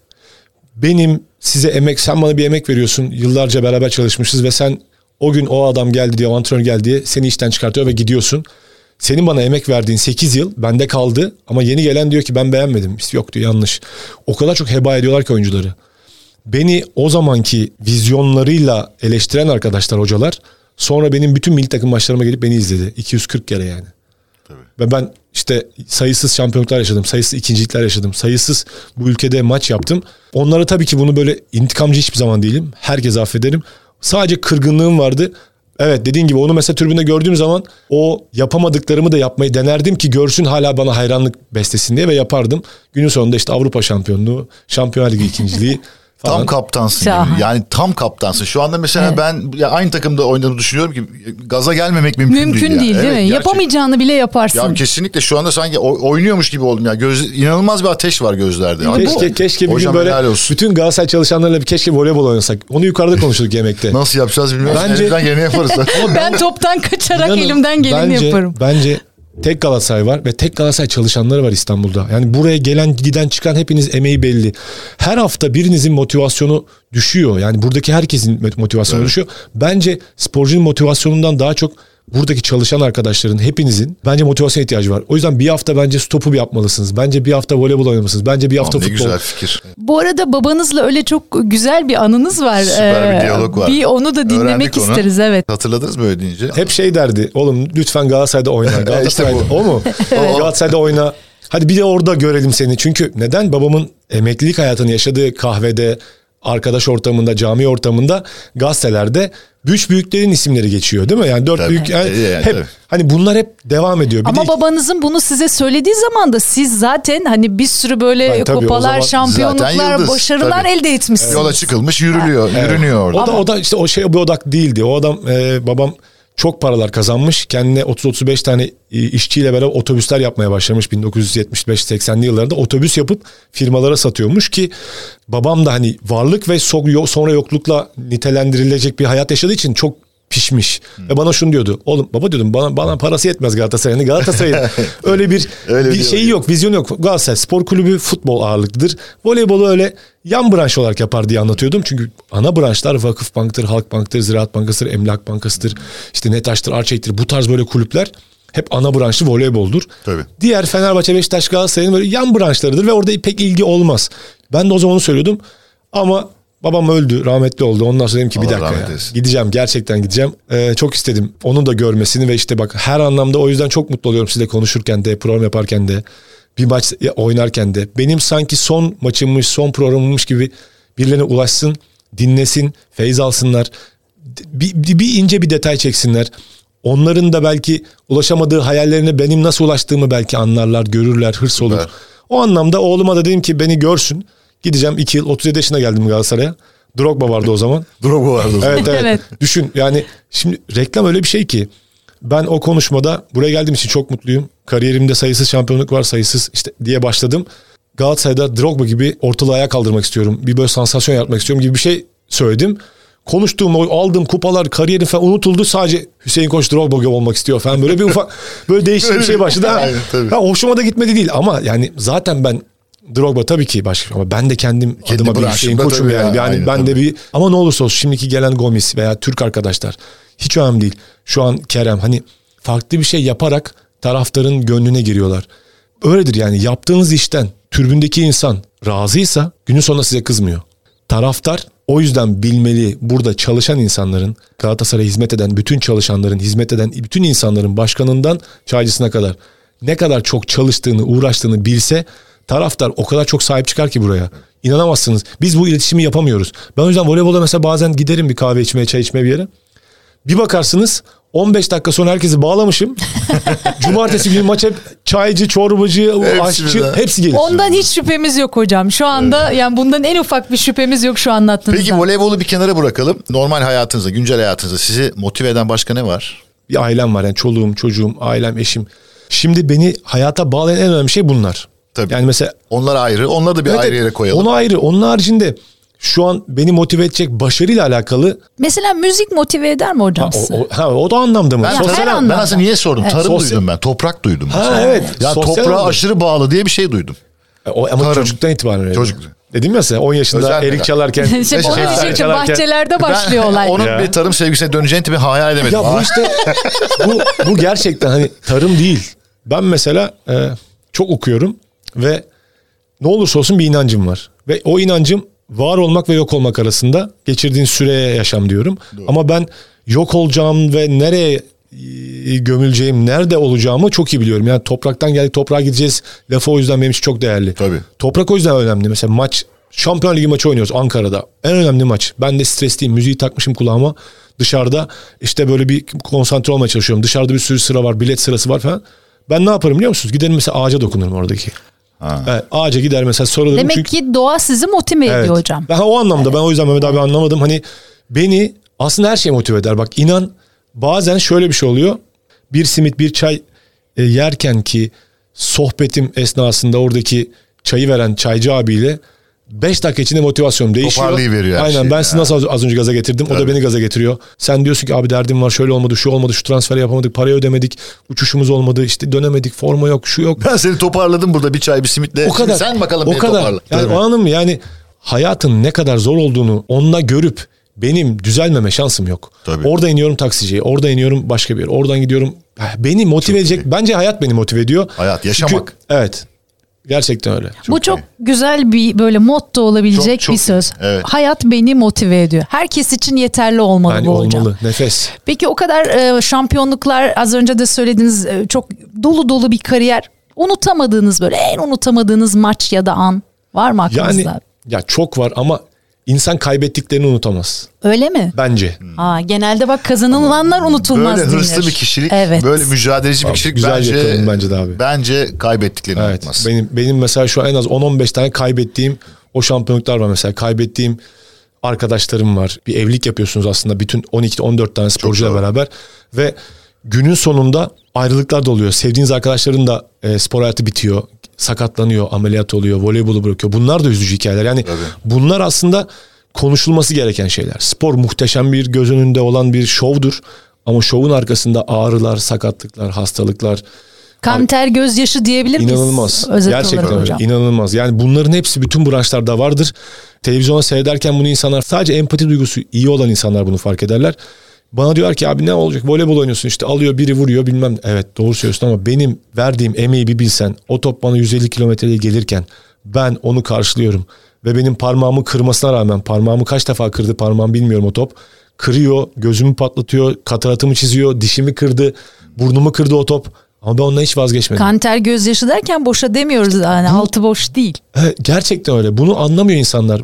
Benim size emek, sen bana bir emek veriyorsun. Yıllarca beraber çalışmışız ve sen o gün o adam geldi diye, o antrenör geldi diye seni işten çıkartıyor ve gidiyorsun. Senin bana emek verdiğin 8 yıl bende kaldı ama yeni gelen diyor ki ben beğenmedim. Yok diyor yanlış. O kadar çok heba ediyorlar ki oyuncuları. Beni o zamanki vizyonlarıyla eleştiren arkadaşlar, hocalar sonra benim bütün milli takım maçlarıma gelip beni izledi. 240 kere yani. Ve ben işte sayısız şampiyonluklar yaşadım, sayısız ikincilikler yaşadım, sayısız bu ülkede maç yaptım. Onlara tabii ki bunu böyle intikamcı hiçbir zaman değilim. Herkese affederim. Sadece kırgınlığım vardı. Evet dediğin gibi onu mesela tribünde gördüğüm zaman o yapamadıklarımı da yapmayı denerdim ki görsün hala bana hayranlık bestesin diye ve yapardım. Günün sonunda işte Avrupa şampiyonluğu, Şampiyonlar Ligi ikinciliği Tam an. kaptansın gibi. Yani tam kaptansın. Şu anda mesela Evet. ben ya aynı takımda oynadığımı düşünüyorum ki gaza gelmemek mümkün, Mümkün değil. ya. değil, değil Evet, mi? gerçekten. Yapamayacağını bile yaparsın. Ya kesinlikle şu anda sanki oynuyormuş gibi oldum ya. Göz, inanılmaz bir ateş var gözlerde. Keşke, keşke bir Hocam gün böyle bütün Galatasaray çalışanlarıyla bir keşke voleybol oynasak. Onu yukarıda konuştuk yemekte. Nasıl yapacağız bilmiyorum. Bence- Elimizden geleni yaparız. ben toptan kaçarak İnanın, elimden geleni bence, yaparım. Bence tek Galatasaray var ve tek Galatasaray çalışanları var İstanbul'da. Yani buraya gelen giden çıkan hepiniz emeği belli. Her hafta birinizin motivasyonu düşüyor. Yani buradaki herkesin motivasyonu düşüyor. Bence sporcunun motivasyonundan daha çok buradaki çalışan arkadaşların hepinizin bence motivasyon ihtiyacı var. O yüzden bir hafta bence stopu bir yapmalısınız. Bence bir hafta voleybol oynamalısınız. Bence bir hafta ne futbol. güzel fikir. Bu arada babanızla öyle çok güzel bir anınız var. Süper bir Ee, diyalog var. Bir onu da dinlemek Öğrendik onu. isteriz evet. Hatırladınız mı öyle deyince? Hep şey derdi. Oğlum lütfen Galatasaray'da oyna. Galatasaray'da bu. o mu? Galatasaray'da oyna. Hadi bir de orada görelim seni. Çünkü neden babamın emeklilik hayatını yaşadığı kahvede, arkadaş ortamında, cami ortamında, gazetelerde üç büyüklerin isimleri geçiyor değil mi? Yani dört Tabii. büyük yani Evet, yani hep tabii. hani bunlar hep devam ediyor. Bir Ama de- babanızın bunu size söylediği zaman da siz zaten hani bir sürü böyle Ben tabii kupalar, şampiyonluklar, yıldız, başarılar tabii. elde etmişsiniz. Yola çıkılmış yürülüyor. Yürünüyor orada. O da o da işte o şey bir odak değildi. O adam e, babam çok paralar kazanmış. Kendine 30-35 tane e, işçiyle beraber otobüsler yapmaya başlamış 1975-80'li yıllarda. Otobüs yapıp firmalara satıyormuş ki babam da hani varlık ve sonra yoklukla nitelendirilecek bir hayat yaşadığı için çok pişmiş. Ve bana şunu diyordu. Oğlum baba diyordum bana bana parası yetmez Galatasaray'ın. Galatasaray'ın öyle bir, Öyle bir şeyi yok, vizyonu yok. Galatasaray Spor Kulübü futbol ağırlıklıdır. Voleybolu öyle yan branş olarak yapar diye anlatıyordum. Çünkü ana branşlar Vakıf Bank'tır, Halk Bank'tır, Ziraat Bankası'dır, Emlak Bankası'dır, işte Netaş'tır, Arçelik'tir. Bu tarz böyle kulüpler hep ana branşı voleyboldur. Tabii. Diğer Fenerbahçe, Beşiktaş, Galatasaray'ın böyle yan branşlarıdır ve orada pek ilgi olmaz. Ben de o zaman onu söylüyordum. Ama babam öldü, rahmetli oldu. Ondan sonra dedim ki bir Allah dakika rahmet ya. eylesin. Gideceğim, gerçekten gideceğim. Ee, çok istedim onun da görmesini ve işte bak her anlamda o yüzden çok mutlu oluyorum sizle konuşurken de, program yaparken de, bir maç oynarken de. Benim sanki son maçımmış, son programımmış gibi birilerine ulaşsın, dinlesin, feyz alsınlar. Bir, bir, bir ince bir detay çeksinler. Onların da belki ulaşamadığı hayallerine benim nasıl ulaştığımı belki anlarlar, görürler, hırs olur. Süper. O anlamda oğluma da dedim ki beni görsün. Gideceğim 2 yıl 37 yaşına geldim Galatasaray'a. Drogba vardı o zaman. Drogba vardı o zaman. Evet, evet Evet. Düşün yani şimdi reklam öyle bir şey ki ben o konuşmada buraya geldiğim için çok mutluyum. Kariyerimde sayısız şampiyonluk var sayısız işte diye başladım. Galatasaray'da Drogba gibi ortalığı ayağa kaldırmak istiyorum. Bir böyle sansasyon yaratmak istiyorum gibi bir şey söyledim. Konuştuğum, o aldığım kupalar, kariyerim falan unutuldu. Sadece Hüseyin Koç Drogba gibi olmak istiyor falan. Böyle bir ufak, böyle değişik bir şey başladı. Ha, Aynen, tabii. ha, hoşuma da gitmedi değil ama yani zaten ben Drogba tabii ki başka ama ben de kendim Kendi adıma bir Hüseyin Koç'um yani. ya, Yani aynen, ben de tabii. bir ama ne olursa olsun şimdiki gelen Gomis veya Türk arkadaşlar hiç önemli değil. Şu an Kerem hani farklı bir şey yaparak taraftarın gönlüne giriyorlar. Öyledir yani yaptığınız işten türbündeki insan razıysa günün sonunda size kızmıyor. Taraftar o yüzden bilmeli burada çalışan insanların Galatasaray'a hizmet eden bütün çalışanların hizmet eden bütün insanların başkanından çaycısına kadar ne kadar çok çalıştığını uğraştığını bilse taraftar o kadar çok sahip çıkar ki buraya. İnanamazsınız. Biz bu iletişimi yapamıyoruz. Ben o yüzden voleybolda mesela bazen giderim bir kahve içmeye çay içmeye bir yere. Bir bakarsınız 15 dakika sonra herkesi bağlamışım. Cumartesi günü maç hep çaycı, çorbacı, Hepsi aşçı birden. hepsi gelir. Ondan hiç şüphemiz yok hocam. Şu anda yani bundan en ufak bir şüphemiz yok şu anlattığınızdan. Peki voleybolu bir kenara bırakalım. Normal hayatınızda, güncel hayatınızda sizi motive eden başka ne var? bir ailem var yani çoluğum, çocuğum, ailem, eşim. Şimdi beni hayata bağlayan en önemli şey bunlar. Tabii. Yani mesela Onlar ayrı. Onları da bir Evet, ayrı yere koyalım. Onu ayrı. Onun haricinde şu an beni motive edecek başarıyla alakalı Mesela müzik motive eder mi hocam o, sizi? o, ha, o da anlamda mı? Ben, Ya Sosyal- her tarım, ben anlamda. aslında niye sordum? Evet. Tarım Sosyal- duydum ben. Toprak duydum. Ha, mesela. evet. Ya Sosyal toprağa anlamda. aşırı bağlı diye bir şey duydum. O, ama Tarım. çocuktan itibaren öyle. Çocuk. Dedim ya size 10 yaşında Özel erik merak. çalarken. İşte Mesela- onu diyecektim çalarken- bahçelerde başlıyor olay. onun Ya. bir tarım sevgisine döneceğini tabii hayal edemedim. Ya bu işte bu, bu gerçekten hani tarım değil. Ben mesela e, çok okuyorum ve ne olursa olsun bir inancım var. Ve o inancım var olmak ve yok olmak arasında geçirdiğin süreye yaşam diyorum. Ama ben yok olacağım ve nereye e, gömüleceğim, nerede olacağımı çok iyi biliyorum. Yani topraktan geldik toprağa gideceğiz lafı o yüzden benim için çok değerli. Tabii. Toprak o yüzden önemli. Mesela maç Şampiyon Ligi maçı oynuyoruz Ankara'da. En önemli maç. Ben de stresliyim. Müziği takmışım kulağıma. Dışarıda işte böyle bir konsantre olmaya çalışıyorum. Dışarıda bir sürü sıra var. Bilet sırası var falan. Ben ne yaparım biliyor musunuz? Giderim mesela ağaca dokunurum oradaki. Evet, ağaca gider mesela sorulur. Demek çünkü... ki doğa sizi motive Evet. ediyor hocam. Ben o anlamda ben o yüzden Mehmet abi anlamadım. Hani beni aslında her şey motive eder. Bak inan bazen şöyle bir şey oluyor. Bir simit bir çay e, yerken ki sohbetim esnasında oradaki çayı veren çaycı abiyle 5 dakika içinde motivasyonum değişiyor. Toparlayıveriyor her Aynen şeyi ben ya. sizi nasıl az- önce gaza getirdim. O da Tabii. beni gaza getiriyor. Sen diyorsun ki abi derdim var şöyle olmadı şu olmadı şu transferi yapamadık parayı ödemedik uçuşumuz olmadı işte dönemedik forma yok şu yok. Ben seni toparladım burada bir çay bir simitle. O kadar. Şimdi sen bakalım o beni kadar. toparla. Yani Tabii. o mı? Yani hayatın ne kadar zor olduğunu onunla görüp benim düzelmeme şansım yok. Tabii. Orada iniyorum taksiciye, orada iniyorum başka bir yer, oradan gidiyorum. Beni motive edecek. Bence hayat beni motive ediyor. Hayat, Çünkü- yaşamak. evet. Gerçekten öyle. Bu çok güzel bir böyle motto olabilecek Çok, çok bir söz. iyi. Evet. Hayat beni motive ediyor. Herkes için yeterli olmalı Yani bu olmalı. hocam. Nefes. Peki o kadar e, şampiyonluklar az önce de söylediğiniz e, çok dolu dolu bir kariyer. Unutamadığınız böyle en unutamadığınız maç ya da an var mı aklınızda? Yani ya çok var ama insan kaybettiklerini unutamaz. Öyle mi? Bence. Aa, genelde bak kazanılanlar unutulmaz Böyle hırslı denir. bir kişilik, Evet. böyle mücadeleci bir kişilik güzel bence bence de abi. Bence kaybettiklerini Evet. unutmaz. Benim benim mesela şu an en az 10-15 tane kaybettiğim o şampiyonluklar var mesela. Kaybettiğim arkadaşlarım var. Bir evlilik yapıyorsunuz aslında bütün 12-14 tane sporcuyla beraber ve günün sonunda ayrılıklar da oluyor. Sevdiğiniz arkadaşların da e, spor hayatı bitiyor. Sakatlanıyor, ameliyat oluyor, voleybolu bırakıyor. Bunlar da üzücü hikayeler. Yani bunlar aslında konuşulması gereken şeyler. Spor muhteşem bir göz önünde olan bir şovdur. Ama şovun arkasında ağrılar, sakatlıklar, hastalıklar, Kan ter gözyaşı diyebilir miyiz? İnanılmaz. Özet Gerçekten öyle. hocam. İnanılmaz. Yani bunların hepsi bütün branşlarda vardır. Televizyona seyrederken bunu insanlar sadece empati duygusu iyi olan insanlar bunu fark ederler. Bana diyorlar ki abi ne olacak voleybol oynuyorsun işte alıyor biri vuruyor bilmem. Evet doğru söylüyorsun ama benim verdiğim emeği bir bilsen o top bana 150 kilometrede gelirken ben onu karşılıyorum. Ve benim parmağımı kırmasına rağmen parmağımı kaç defa kırdı parmağım bilmiyorum o top. Kırıyor gözümü patlatıyor kataratımı çiziyor dişimi kırdı burnumu kırdı o top. Ama ben ondan hiç vazgeçmedim. Kan ter gözyaşı derken boşa demiyoruz yani altı boş değil. He, Gerçekten öyle. Bunu anlamıyor insanlar.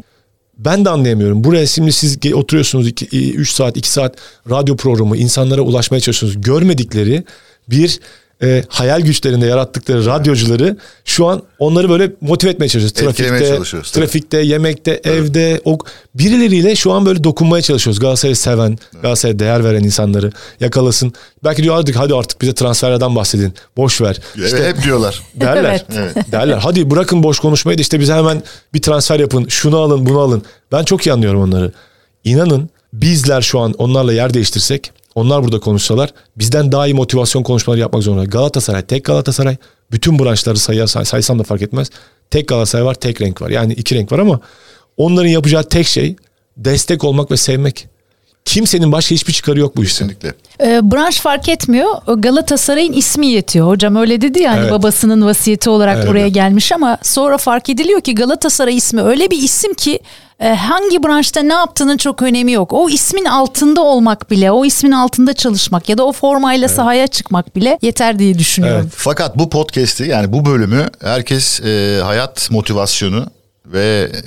Ben de anlayamıyorum. Buraya şimdi siz oturuyorsunuz 3 saat 2 saat radyo programı insanlara ulaşmaya çalışıyorsunuz. Görmedikleri bir e, hayal güçlerinde yarattıkları radyocuları şu an onları böyle motive etmeye çalışıyoruz. Trafikte, çalışıyoruz, tabii. trafikte, yemekte, evde o birileriyle şu an böyle dokunmaya çalışıyoruz. Galatasaray'ı seven, Galatasaray'a değer veren insanları yakalasın. Belki diyor artık hadi artık bize transferlerden bahsedin. Boş ver. Evet, hep diyorlar. Derler. Evet. Derler. Hadi bırakın boş konuşmayı da işte bize hemen bir transfer yapın. Şunu alın, bunu alın. Ben çok iyi anlıyorum onları. İnanın bizler şu an onlarla yer değiştirsek, onlar burada konuşsalar bizden daha iyi motivasyon konuşmaları yapmak zorunda. Galatasaray, tek Galatasaray. Bütün branşları sayı, say, saysam da fark etmez. Tek Galatasaray var, tek renk var. Yani iki renk var ama onların yapacağı tek şey destek olmak ve sevmek. Kimsenin başka hiçbir çıkarı yok bu işten. Kesinlikle. Ee, branş fark etmiyor. Galatasaray'ın ismi yetiyor. Hocam öyle dedi ya hani Evet. babasının vasiyeti olarak Evet. buraya gelmiş ama sonra fark ediliyor ki Galatasaray ismi öyle bir isim ki e, hangi branşta ne yaptığının çok önemi yok. O ismin altında olmak bile, o ismin altında çalışmak ya da o formayla sahaya çıkmak bile yeter diye düşünüyorum. Evet. Fakat bu podcast'i yani bu bölümü herkes e, hayat motivasyonu ve e,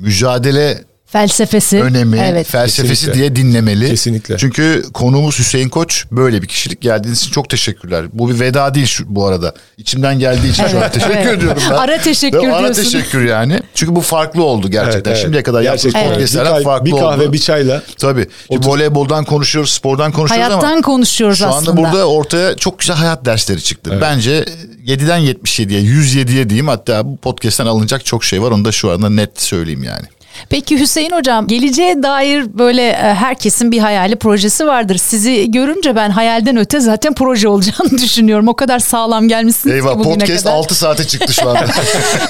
mücadele Felsefesi. önemi, Evet. felsefesi Kesinlikle. diye dinlemeli. Kesinlikle. Çünkü konuğumuz Hüseyin Koç böyle bir kişilik. Geldiğiniz için çok teşekkürler. Bu bir veda değil şu, bu arada. İçimden geldiği için Evet, teşekkür evet. ediyorum ben. Ara teşekkür Ara diyorsun. teşekkür yani. Çünkü bu farklı oldu gerçekten. Evet, evet. Şimdiye kadar yaptığımız Gerçekten öyle. podcastler kah- farklı bir kahve oldu. bir çayla Tabii. Otur- voleyboldan konuşuyoruz, spordan konuşuyoruz ama Hayattan konuşuyoruz şu anda aslında. burada ortaya çok güzel hayat dersleri çıktı. Bence 7'den 77'ye, 107'ye diyeyim. Hatta bu podcast'ten alınacak çok şey var. Onu da şu anda net söyleyeyim yani. Peki Hüseyin Hocam geleceğe dair böyle e, herkesin bir hayali projesi vardır. Sizi görünce ben hayalden öte zaten proje olacağını düşünüyorum. O kadar sağlam gelmişsiniz Eyvah ki bugüne podcast kadar. 6 saate çıktı şu anda.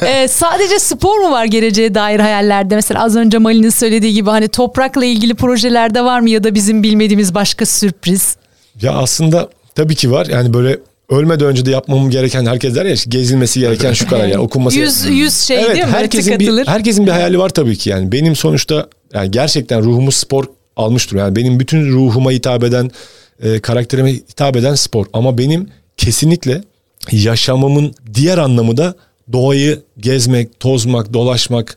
Ee, sadece spor mu var geleceğe dair hayallerde? Mesela az önce Mali'nin söylediği gibi hani toprakla ilgili projelerde var mı ya da bizim bilmediğimiz başka sürpriz? Ya aslında tabii ki var. Yani böyle ölmeden önce de yapmam gereken herkes der ya işte gezilmesi gereken şu kadar yani okunması. Yüz, yüz şey evet, değil mi? herkesin bir, herkesin bir hayali var tabii ki yani. Benim sonuçta yani gerçekten ruhumu spor almıştır. Yani benim bütün ruhuma hitap eden, e, karakterime hitap eden spor. Ama benim kesinlikle yaşamımın diğer anlamı da doğayı gezmek, tozmak, dolaşmak,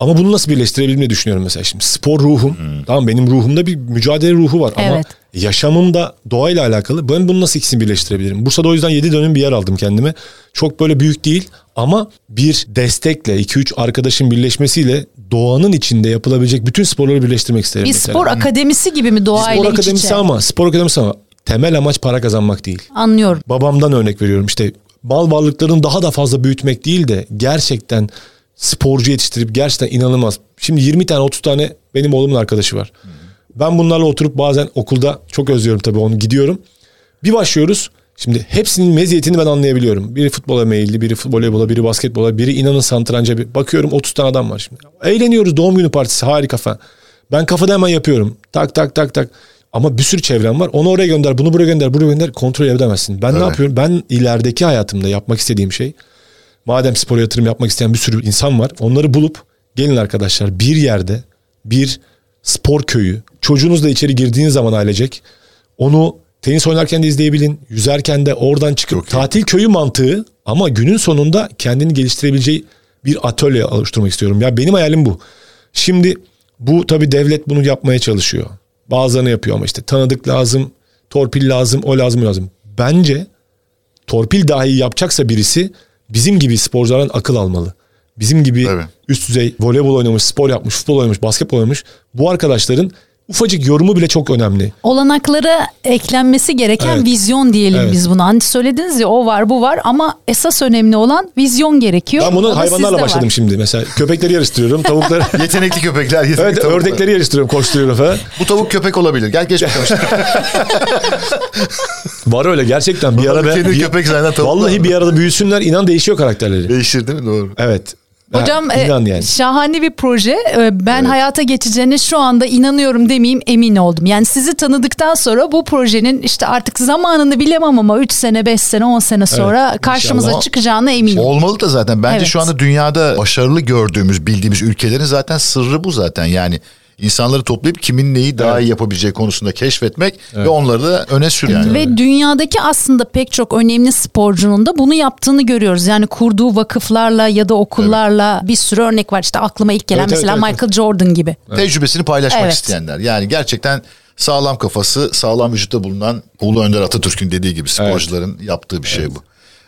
Ama bunu nasıl birleştirebilirim diye düşünüyorum mesela şimdi. Spor ruhum. Tamam benim ruhumda bir mücadele ruhu var ama Evet. yaşamımda doğayla alakalı. Ben bunu nasıl ikisini birleştirebilirim? Bursa'da o yüzden 7 dönüm bir yer aldım kendime. Çok böyle büyük değil ama bir destekle 2-3 arkadaşın birleşmesiyle doğanın içinde yapılabilecek bütün sporları birleştirmek isterim. Bir mesela. spor akademisi gibi mi doğayla Spor iç akademisi içe? ama spor akademisi ama temel amaç para kazanmak değil. Anlıyorum. Babamdan örnek veriyorum işte mal varlıklarını daha da fazla büyütmek değil de gerçekten sporcu yetiştirip gerçekten inanılmaz. Şimdi 20 tane 30 tane benim oğlumun arkadaşı var. Ben bunlarla oturup bazen okulda çok özlüyorum tabii onu gidiyorum. Bir başlıyoruz. Şimdi hepsinin meziyetini ben anlayabiliyorum. Biri futbola meyilli, biri voleybola, biri basketbola, biri inanın santranca. Bir bakıyorum 30 tane adam var şimdi. Eğleniyoruz doğum günü partisi harika falan. Ben kafada hemen yapıyorum. Tak tak tak tak. Ama bir sürü çevrem var. Onu oraya gönder, bunu buraya gönder, buraya gönder. Kontrol edemezsin. Ben ne Evet. yapıyorum? Ben ilerideki hayatımda yapmak istediğim şey madem spora yatırım yapmak isteyen bir sürü insan var. Onları bulup gelin arkadaşlar bir yerde bir spor köyü çocuğunuzla içeri girdiğiniz zaman ailecek onu tenis oynarken de izleyebilin. Yüzerken de oradan çıkıp Çok iyi. tatil köyü mantığı ama günün sonunda kendini geliştirebileceği bir atölye oluşturmak istiyorum. Ya benim hayalim bu. Şimdi bu tabii devlet bunu yapmaya çalışıyor. Bazılarını yapıyor ama işte tanıdık lazım, torpil lazım, o lazım, o lazım. Bence torpil dahi yapacaksa birisi bizim gibi sporculardan akıl almalı. Bizim gibi Evet. üst düzey voleybol oynamış, spor yapmış, futbol oynamış, basketbol oynamış bu arkadaşların ufacık yorumu bile çok önemli. Olanaklara eklenmesi gereken Evet. vizyon diyelim Evet. biz buna. Hani söylediniz ya o var bu var ama esas önemli olan vizyon gerekiyor. Ben O bunu da hayvanlarla başladım var. şimdi. Mesela köpekleri yarıştırıyorum, tavukları... Yetenekli köpekler, yetenekli evet, tavuklar. ördekleri yarıştırıyorum, koşturuyorum falan. Bu tavuk köpek olabilir. Gel geç bakalım. Var öyle gerçekten bir ara... Kendi bir- köpek zaten tavuk. Vallahi bir arada büyüsünler inan değişiyor karakterleri. Değişir değil mi? Doğru. Evet. Hocam Ha, e, inan yani. şahane bir proje. E, Ben hayata geçeceğine şu anda inanıyorum demeyeyim emin oldum. Yani sizi tanıdıktan sonra bu projenin işte artık zamanını bilemem ama 3 sene, 5 sene, 10 sene sonra karşımıza inşallah. çıkacağına eminim. Olmalı da zaten. Bence Evet. şu anda dünyada başarılı gördüğümüz, bildiğimiz ülkelerin zaten sırrı bu zaten. Yani insanları toplayıp kimin neyi daha iyi yapabileceği konusunda keşfetmek ve onları da öne sür yani. Ve dünyadaki aslında pek çok önemli sporcunun da bunu yaptığını görüyoruz. Yani kurduğu vakıflarla ya da okullarla bir sürü örnek var. İşte aklıma ilk gelen Evet, evet, mesela evet. Michael Jordan gibi. Tecrübesini paylaşmak Evet. isteyenler. Yani gerçekten sağlam kafası, sağlam vücutta bulunan Ulu Önder Atatürk'ün dediği gibi sporcuların yaptığı bir şey bu.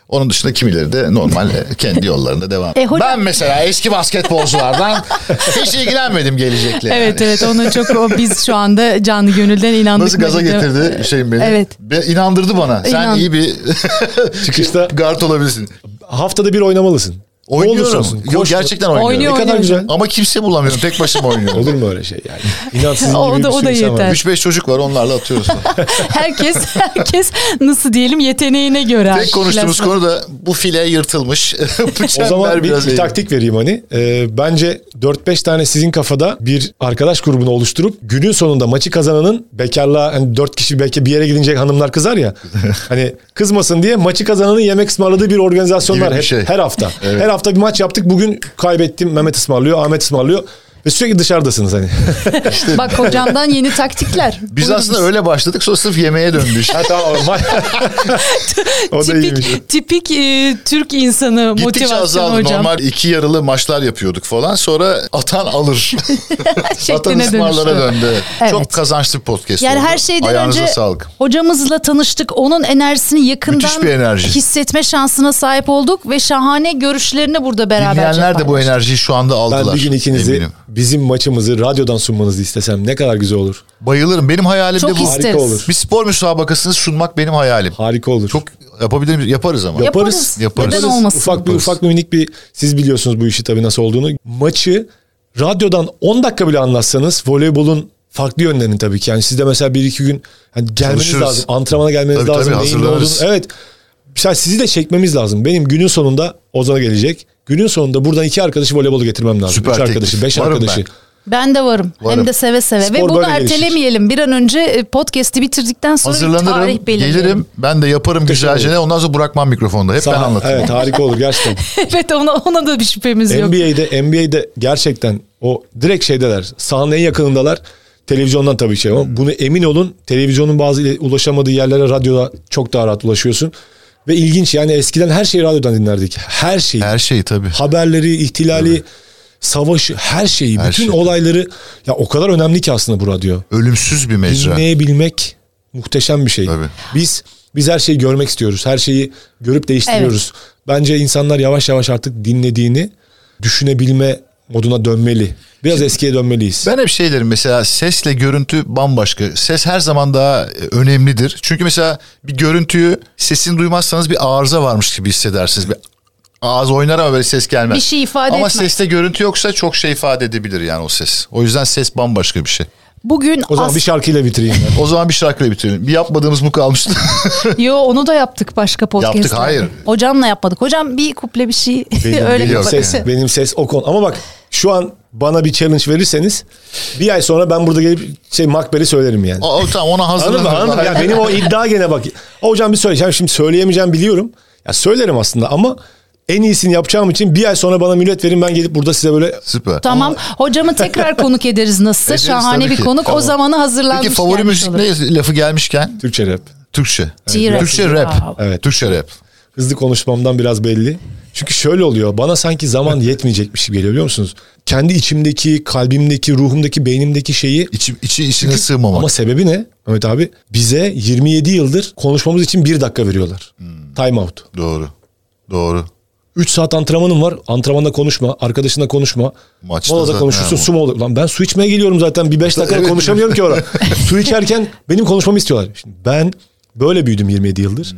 Onun dışında kimileri de normal kendi yollarında devam. E, hocam- Ben mesela eski basketbolculardan hiç ilgilenmedim gelecekle. Evet evet onu çok o, biz şu anda canlı gönülden inandık. Nasıl gaza getirdi Hüseyin beni. Evet. Ve inandırdı bana. Sen İnan- iyi bir Çıkışta guard olabilirsin. haftada bir oynamalısın. Oynuyorum. Yok gerçekten oynuyorum. Oynuyor, Ne kadar oynuyor güzel. Ama kimse bulamıyorum. Tek başıma oynuyorum. Olur mu öyle şey yani? İnan sizin O gibi da- o sürü da yeter. 3-5 çocuk var onlarla atıyoruz. herkes herkes nasıl diyelim yeteneğine göre. Tek konuştuğumuz konu da bu file yırtılmış. O zaman bir, biraz bir taktik vereyim hani. Ee, bence 4-5 tane sizin kafada bir arkadaş grubunu oluşturup günün sonunda maçı kazananın bekarlığa hani 4 kişi belki bir yere gidince hanımlar kızar ya. hani kızmasın diye maçı kazananın yemek ısmarladığı bir organizasyon Gibi var şey. her hafta. Evet. Her hafta bir maç yaptık. Bugün kaybettim. Mehmet ısmarlıyor, Ahmet ısmarlıyor. Ve sürekli dışarıdasınız hani. Bak hocamdan yeni taktikler. Biz Buyurun. aslında öyle başladık sonra sırf yemeğe döndü işte. ha tamam. ma- o da iyiymiş. tipik, tipik e, Türk insanı Gittikçe motivasyon azaldı. hocam. Normal iki yarılı maçlar yapıyorduk falan. Sonra atan alır. atan Şekline ısmarlara döndü. Evet. Çok kazançlı bir podcast Yani oldu. her şeyden Ayağınıza önce sağlık. hocamızla tanıştık. Onun enerjisini yakından enerji. hissetme şansına sahip olduk ve şahane görüşlerini burada beraberce Dinleyenler de bu enerjiyi şu anda aldılar. Ben bir gün ikinizi eminim. Bizim maçımızı radyodan sunmanızı istesem ne kadar güzel olur. Bayılırım. Benim hayalim Çok de bu. isteriz. Harika olur. Bir spor müsabakasını sunmak benim hayalim. Harika olur. Çok yapabilir miyiz? Yaparız ama. Yaparız. Yaparız. Neden olmasın? Ufak bir ufak bir minik bir siz biliyorsunuz bu işi tabii nasıl olduğunu. Maçı radyodan 10 dakika bile anlatsanız voleybolun farklı yönlerini tabii ki. Yani siz de mesela bir iki gün hani gelmeniz Çalışırız. lazım. Antrenmana gelmeniz Tabii, lazım. tabii, neyin ne olduğunu. hazırlanırız. Evet. Mesela sizi de çekmemiz lazım. Benim günün sonunda Ozan'a gelecek. Günün sonunda buradan iki arkadaşı voleybolu getirmem lazım. Süper Üç teklif. arkadaşı, beş Varım arkadaşı. ben. Ben de varım. Varım. Hem de seve seve. Spor Ve bunu böyle gelişir. ertelemeyelim. Bir an önce e, podcast'i bitirdikten sonra bir tarih Hazırlanırım, belirleyelim. gelirim. Ben de yaparım güzelce. ne. Ondan sonra bırakmam mikrofonda. Hep ben Sağ- anlatırım. Evet harika olur gerçekten. evet ona, ona da bir şüphemiz yok. NBA'de NBA'de gerçekten o direkt şeydeler. Sahanın en yakınındalar. Televizyondan tabii şey ama bunu emin olun televizyonun bazı ile- ulaşamadığı yerlere radyoda çok daha rahat ulaşıyorsun. Ve ilginç yani eskiden her şeyi radyodan dinlerdik. Her şeyi. Her şey tabii. Haberleri, ihtilali, savaşı, her şeyi, Her bütün şey. olayları ya o kadar önemli ki aslında bu radyo. Ölümsüz bir mecra. Dinleyebilmek muhteşem bir şey. Tabii. Biz biz her şeyi görmek istiyoruz. Her şeyi görüp değiştiriyoruz. Bence insanlar yavaş yavaş artık dinlediğini düşünebilme moduna dönmeli. Biraz eskiye dönmeliyiz. Ben hep şey derim mesela sesle görüntü bambaşka. Ses her zaman daha e, önemlidir. Çünkü mesela bir görüntüyü sesini duymazsanız bir arıza varmış gibi hissedersiniz. Bir ağız oynar ama böyle ses gelmez. Bir şey ifade Ama etmez. seste görüntü yoksa çok şey ifade edebilir yani o ses. O yüzden ses bambaşka bir şey. Bugün o zaman as- bir şarkıyla bitireyim ben. O zaman bir şarkıyla bitirelim. Bir yapmadığımız bu kalmıştı. Yo onu da yaptık başka podcast'ta. Yaptık, hayır. Hocamla yapmadık. Hocam bir kuple bir şey Benim, öyle benim ses, benim ses o konu. Ama bak şu an bana bir challenge verirseniz bir ay sonra ben burada gelip şey Macbeth'i söylerim yani. o, o, tamam ona Anladın mı? hazırlanırız. Anladın mı? Ya benim o iddia gene bak. Hocam bir söyleyeceğim. Şimdi söyleyemeyeceğim biliyorum. Ya söylerim aslında ama en iyisini yapacağım için bir ay sonra bana millet verin ben gelip burada size böyle Süper. Tamam. Hocamı tekrar konuk ederiz nasılsa. Ederiz Şahane bir ki. konuk. O Tamam. zamanı hazırlanmış Peki favori müzik olur. ne lafı gelmişken? Türkçe rap. Türkçe. G-rap. Türkçe rap. Evet. Türkçe rap. Hızlı konuşmamdan biraz belli. Çünkü şöyle oluyor. Bana sanki zaman yetmeyecekmiş gibi geliyor biliyor musunuz? Kendi içimdeki, kalbimdeki, ruhumdaki, beynimdeki şeyi İçi, içi içine sığmamak. Ama sebebi ne? Mehmet abi bize 27 yıldır konuşmamız için bir dakika veriyorlar. Time out. Doğru. Doğru. 3 saat antrenmanım var. Antrenmanda konuşma. Arkadaşınla konuşma. Maçta Molada konuşursun. ha, Su mola. Lan ben su içmeye geliyorum zaten. Bir 5 dakika Evet. konuşamıyorum ki orada. su içerken benim konuşmamı istiyorlar. Şimdi ben böyle büyüdüm 27 yıldır.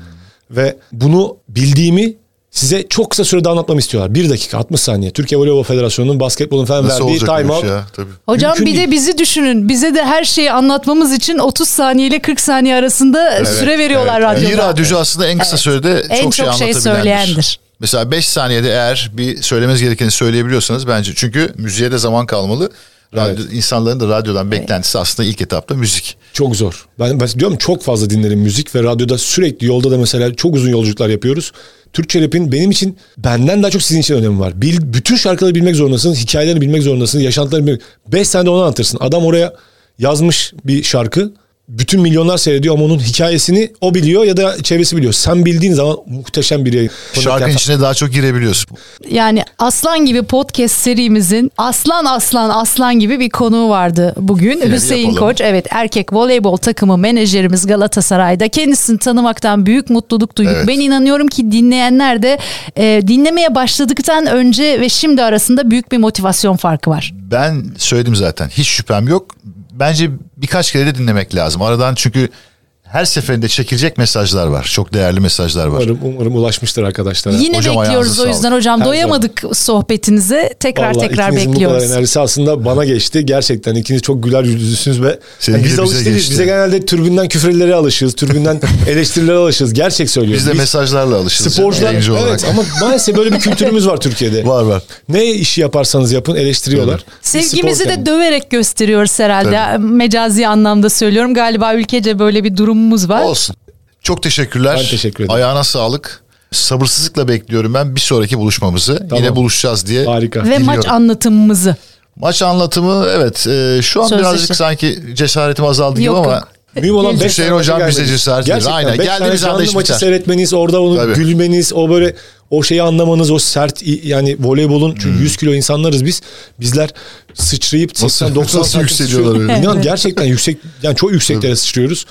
Ve bunu bildiğimi size çok kısa sürede anlatmamı istiyorlar. 1 dakika 60 saniye. Türkiye Voleybol Federasyonu'nun basketbolun falan Nasıl verdiği time out. iş ya? Tabii. Hocam Mümkün bir de değil. bizi düşünün. Bize de her şeyi anlatmamız için 30 saniye ile 40 saniye arasında süre veriyorlar radyoda. Bir radyocu aslında en kısa sürede En çok şey çok şey anlatabilendir. söyleyendir. Mesela 5 saniyede eğer bir söylemeniz gerekeni söyleyebiliyorsanız bence çünkü müziğe de zaman kalmalı. Radyo, insanların da radyodan beklentisi aslında ilk etapta müzik. Çok zor. Ben, ben diyorum çok fazla dinlerim müzik ve radyoda sürekli yolda da mesela çok uzun yolculuklar yapıyoruz. Türkçe rap'in benim için benden daha çok sizin için önemi var. Bil, bütün şarkıları bilmek zorundasınız, hikayelerini bilmek zorundasınız, yaşantılarını bilmek. 5 senede onu anlatırsın. Adam oraya yazmış bir şarkı. Bütün milyonlar seyrediyor ama onun hikayesini o biliyor ya da çevresi biliyor. Sen bildiğin zaman muhteşem bir yayın. Şarkının içine daha çok girebiliyorsun. Yani Aslan gibi podcast serimizin Aslan Aslan Aslan gibi bir konuğu vardı bugün. De Hüseyin yapalım. Koç evet erkek voleybol takımı menajerimiz Galatasaray'da. Kendisini tanımaktan büyük mutluluk duyduk. Evet. Ben inanıyorum ki dinleyenler de e, dinlemeye başladıktan önce ve şimdi arasında büyük bir motivasyon farkı var. Ben söyledim zaten hiç şüphem yok. Bence birkaç kere de dinlemek lazım. Aradan çünkü her seferinde çekilecek mesajlar var. Çok değerli mesajlar var. Umarım, umarım ulaşmıştır arkadaşlara. Yine Hocam bekliyoruz o yüzden sağlık. hocam Her doyamadık sohbetinize. Tekrar Vallahi tekrar ikinizin bu bekliyoruz. kadar enerjisi aslında bana geçti. Gerçekten ikiniz çok güler yüzlüsünüz ve Seninki biz de bize alıştık geçti. Bize genelde türbünden küfürlere alışırız. Türbünden eleştirilere alışırız. Gerçek söylüyorum. Biz de Biz mesajlarla alışırız. Sporcular olarak. evet ama maalesef böyle bir kültürümüz var Türkiye'de. Var var. Ne işi yaparsanız yapın eleştiriyorlar. Sevgimizi de döverek gösteriyoruz herhalde. Mecazi anlamda söylüyorum. Galiba ülkece böyle bir durumumuz var. Olsun. Çok teşekkürler. Ben teşekkür ederim. Ayağına sağlık. Sabırsızlıkla bekliyorum ben bir sonraki buluşmamızı. Yine buluşacağız diye. Harika. Ve Diliyorum. maç anlatımımızı. Maç anlatımı evet e, şu an Sözleşme. birazcık sanki cesaretim azaldı Yok, gibi ama yok. Mühim olan Hüseyin beş tane hocam bize cesaret verir. Aynen. Geldiğimiz anda iş maçı biter. seyretmeniz, orada onu Tabii. gülmeniz, o böyle o şeyi anlamanız, o sert yani voleybolun çünkü 100 kilo insanlarız biz. Bizler sıçrayıp 80 90 Hmm. nasıl santim yükseliyorlar öyle? İnan gerçekten yüksek yani çok yükseklere sıçrıyoruz.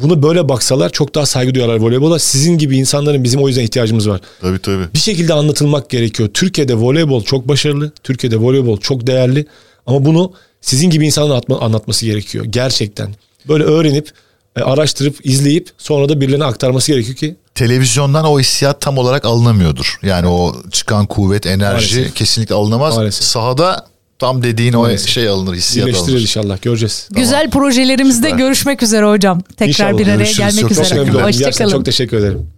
Bunu böyle baksalar çok daha saygı duyarlar voleybola. Sizin gibi insanların bizim o yüzden ihtiyacımız var. Tabii tabii. Bir şekilde anlatılmak gerekiyor. Türkiye'de voleybol çok başarılı. Türkiye'de voleybol çok değerli. Ama bunu sizin gibi insanların atma- anlatması gerekiyor. Gerçekten. Böyle öğrenip, e, araştırıp, izleyip sonra da birilerine aktarması gerekiyor ki Televizyondan o hissiyat tam olarak alınamıyordur. Yani o çıkan kuvvet, enerji Maalesef. kesinlikle alınamaz. Maalesef. Sahada tam dediğin o Maalesef. şey alınır, hissiyat birleştiririz alınır. inşallah. Göreceğiz. Güzel projelerimizde Süper. görüşmek üzere hocam. Tekrar İnşallah. bir araya Görüşürüz. gelmek Çok üzere. Hoşçakalın. çok teşekkür ederim.